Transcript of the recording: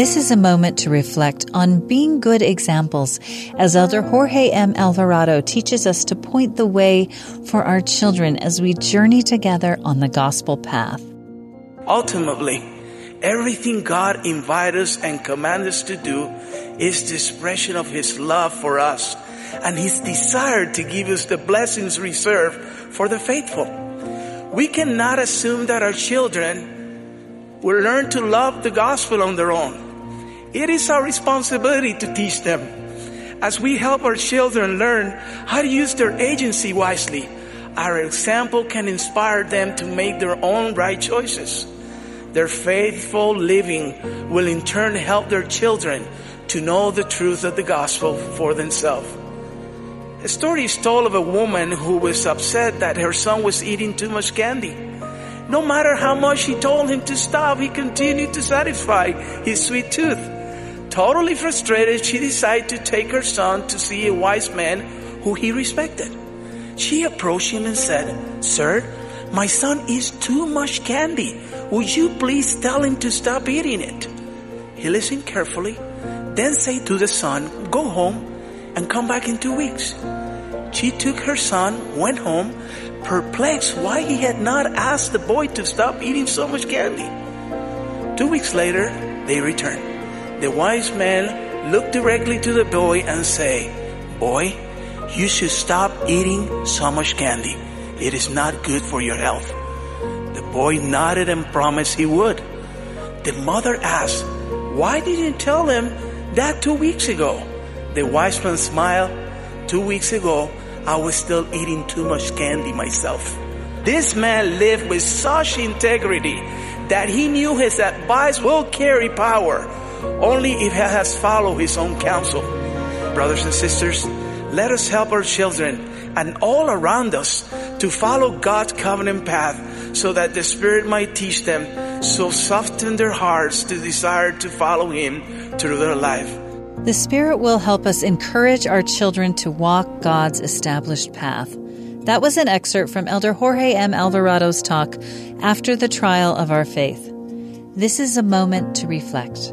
This is a moment to reflect on being good examples as Elder Jorge M. Alvarado teaches us to point the way for our children as we journey together on the gospel path. Ultimately, everything God invites us and commands us to do is the expression of His love for us and His desire to give us the blessings reserved for the faithful. We cannot assume that our children will learn to love the gospel on their own. It is our responsibility to teach them. As we help our children learn how to use their agency wisely, our example can inspire them to make their own right choices. Their faithful living will in turn help their children to know the truth of the gospel for themselves. A story is told of a woman who was upset that her son was eating too much candy. No matter how much she told him to stop, he continued to satisfy his sweet tooth. Totally frustrated, she decided to take her son to see a wise man who he respected. She approached him and said, Sir, my son eats too much candy. Would you please tell him to stop eating it? He listened carefully, then said to the son, Go home and come back in two weeks. She took her son, went home, perplexed why he had not asked the boy to stop eating so much candy. Two weeks later, they returned. The wise man looked directly to the boy and said, Boy, you should stop eating so much candy. It is not good for your health. The boy nodded and promised he would. The mother asked, Why didn't you tell him that two weeks ago? The wise man smiled. Two weeks ago, I was still eating too much candy myself. This man lived with such integrity that he knew his advice will carry power only if he has followed his own counsel. Brothers and sisters, let us help our children and all around us to follow God's covenant path so that the Spirit might teach them, so soften their hearts to desire to follow Him through their life. The Spirit will help us encourage our children to walk God's established path. That was an excerpt from Elder Jorge M. Alvarado's talk after the trial of our faith. This is a moment to reflect.